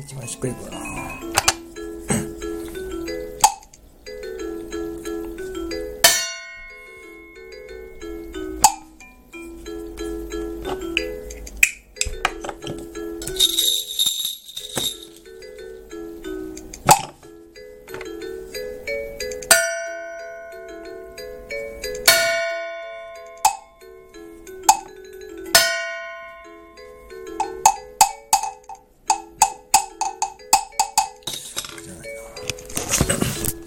一番しっくりくるな。どうも。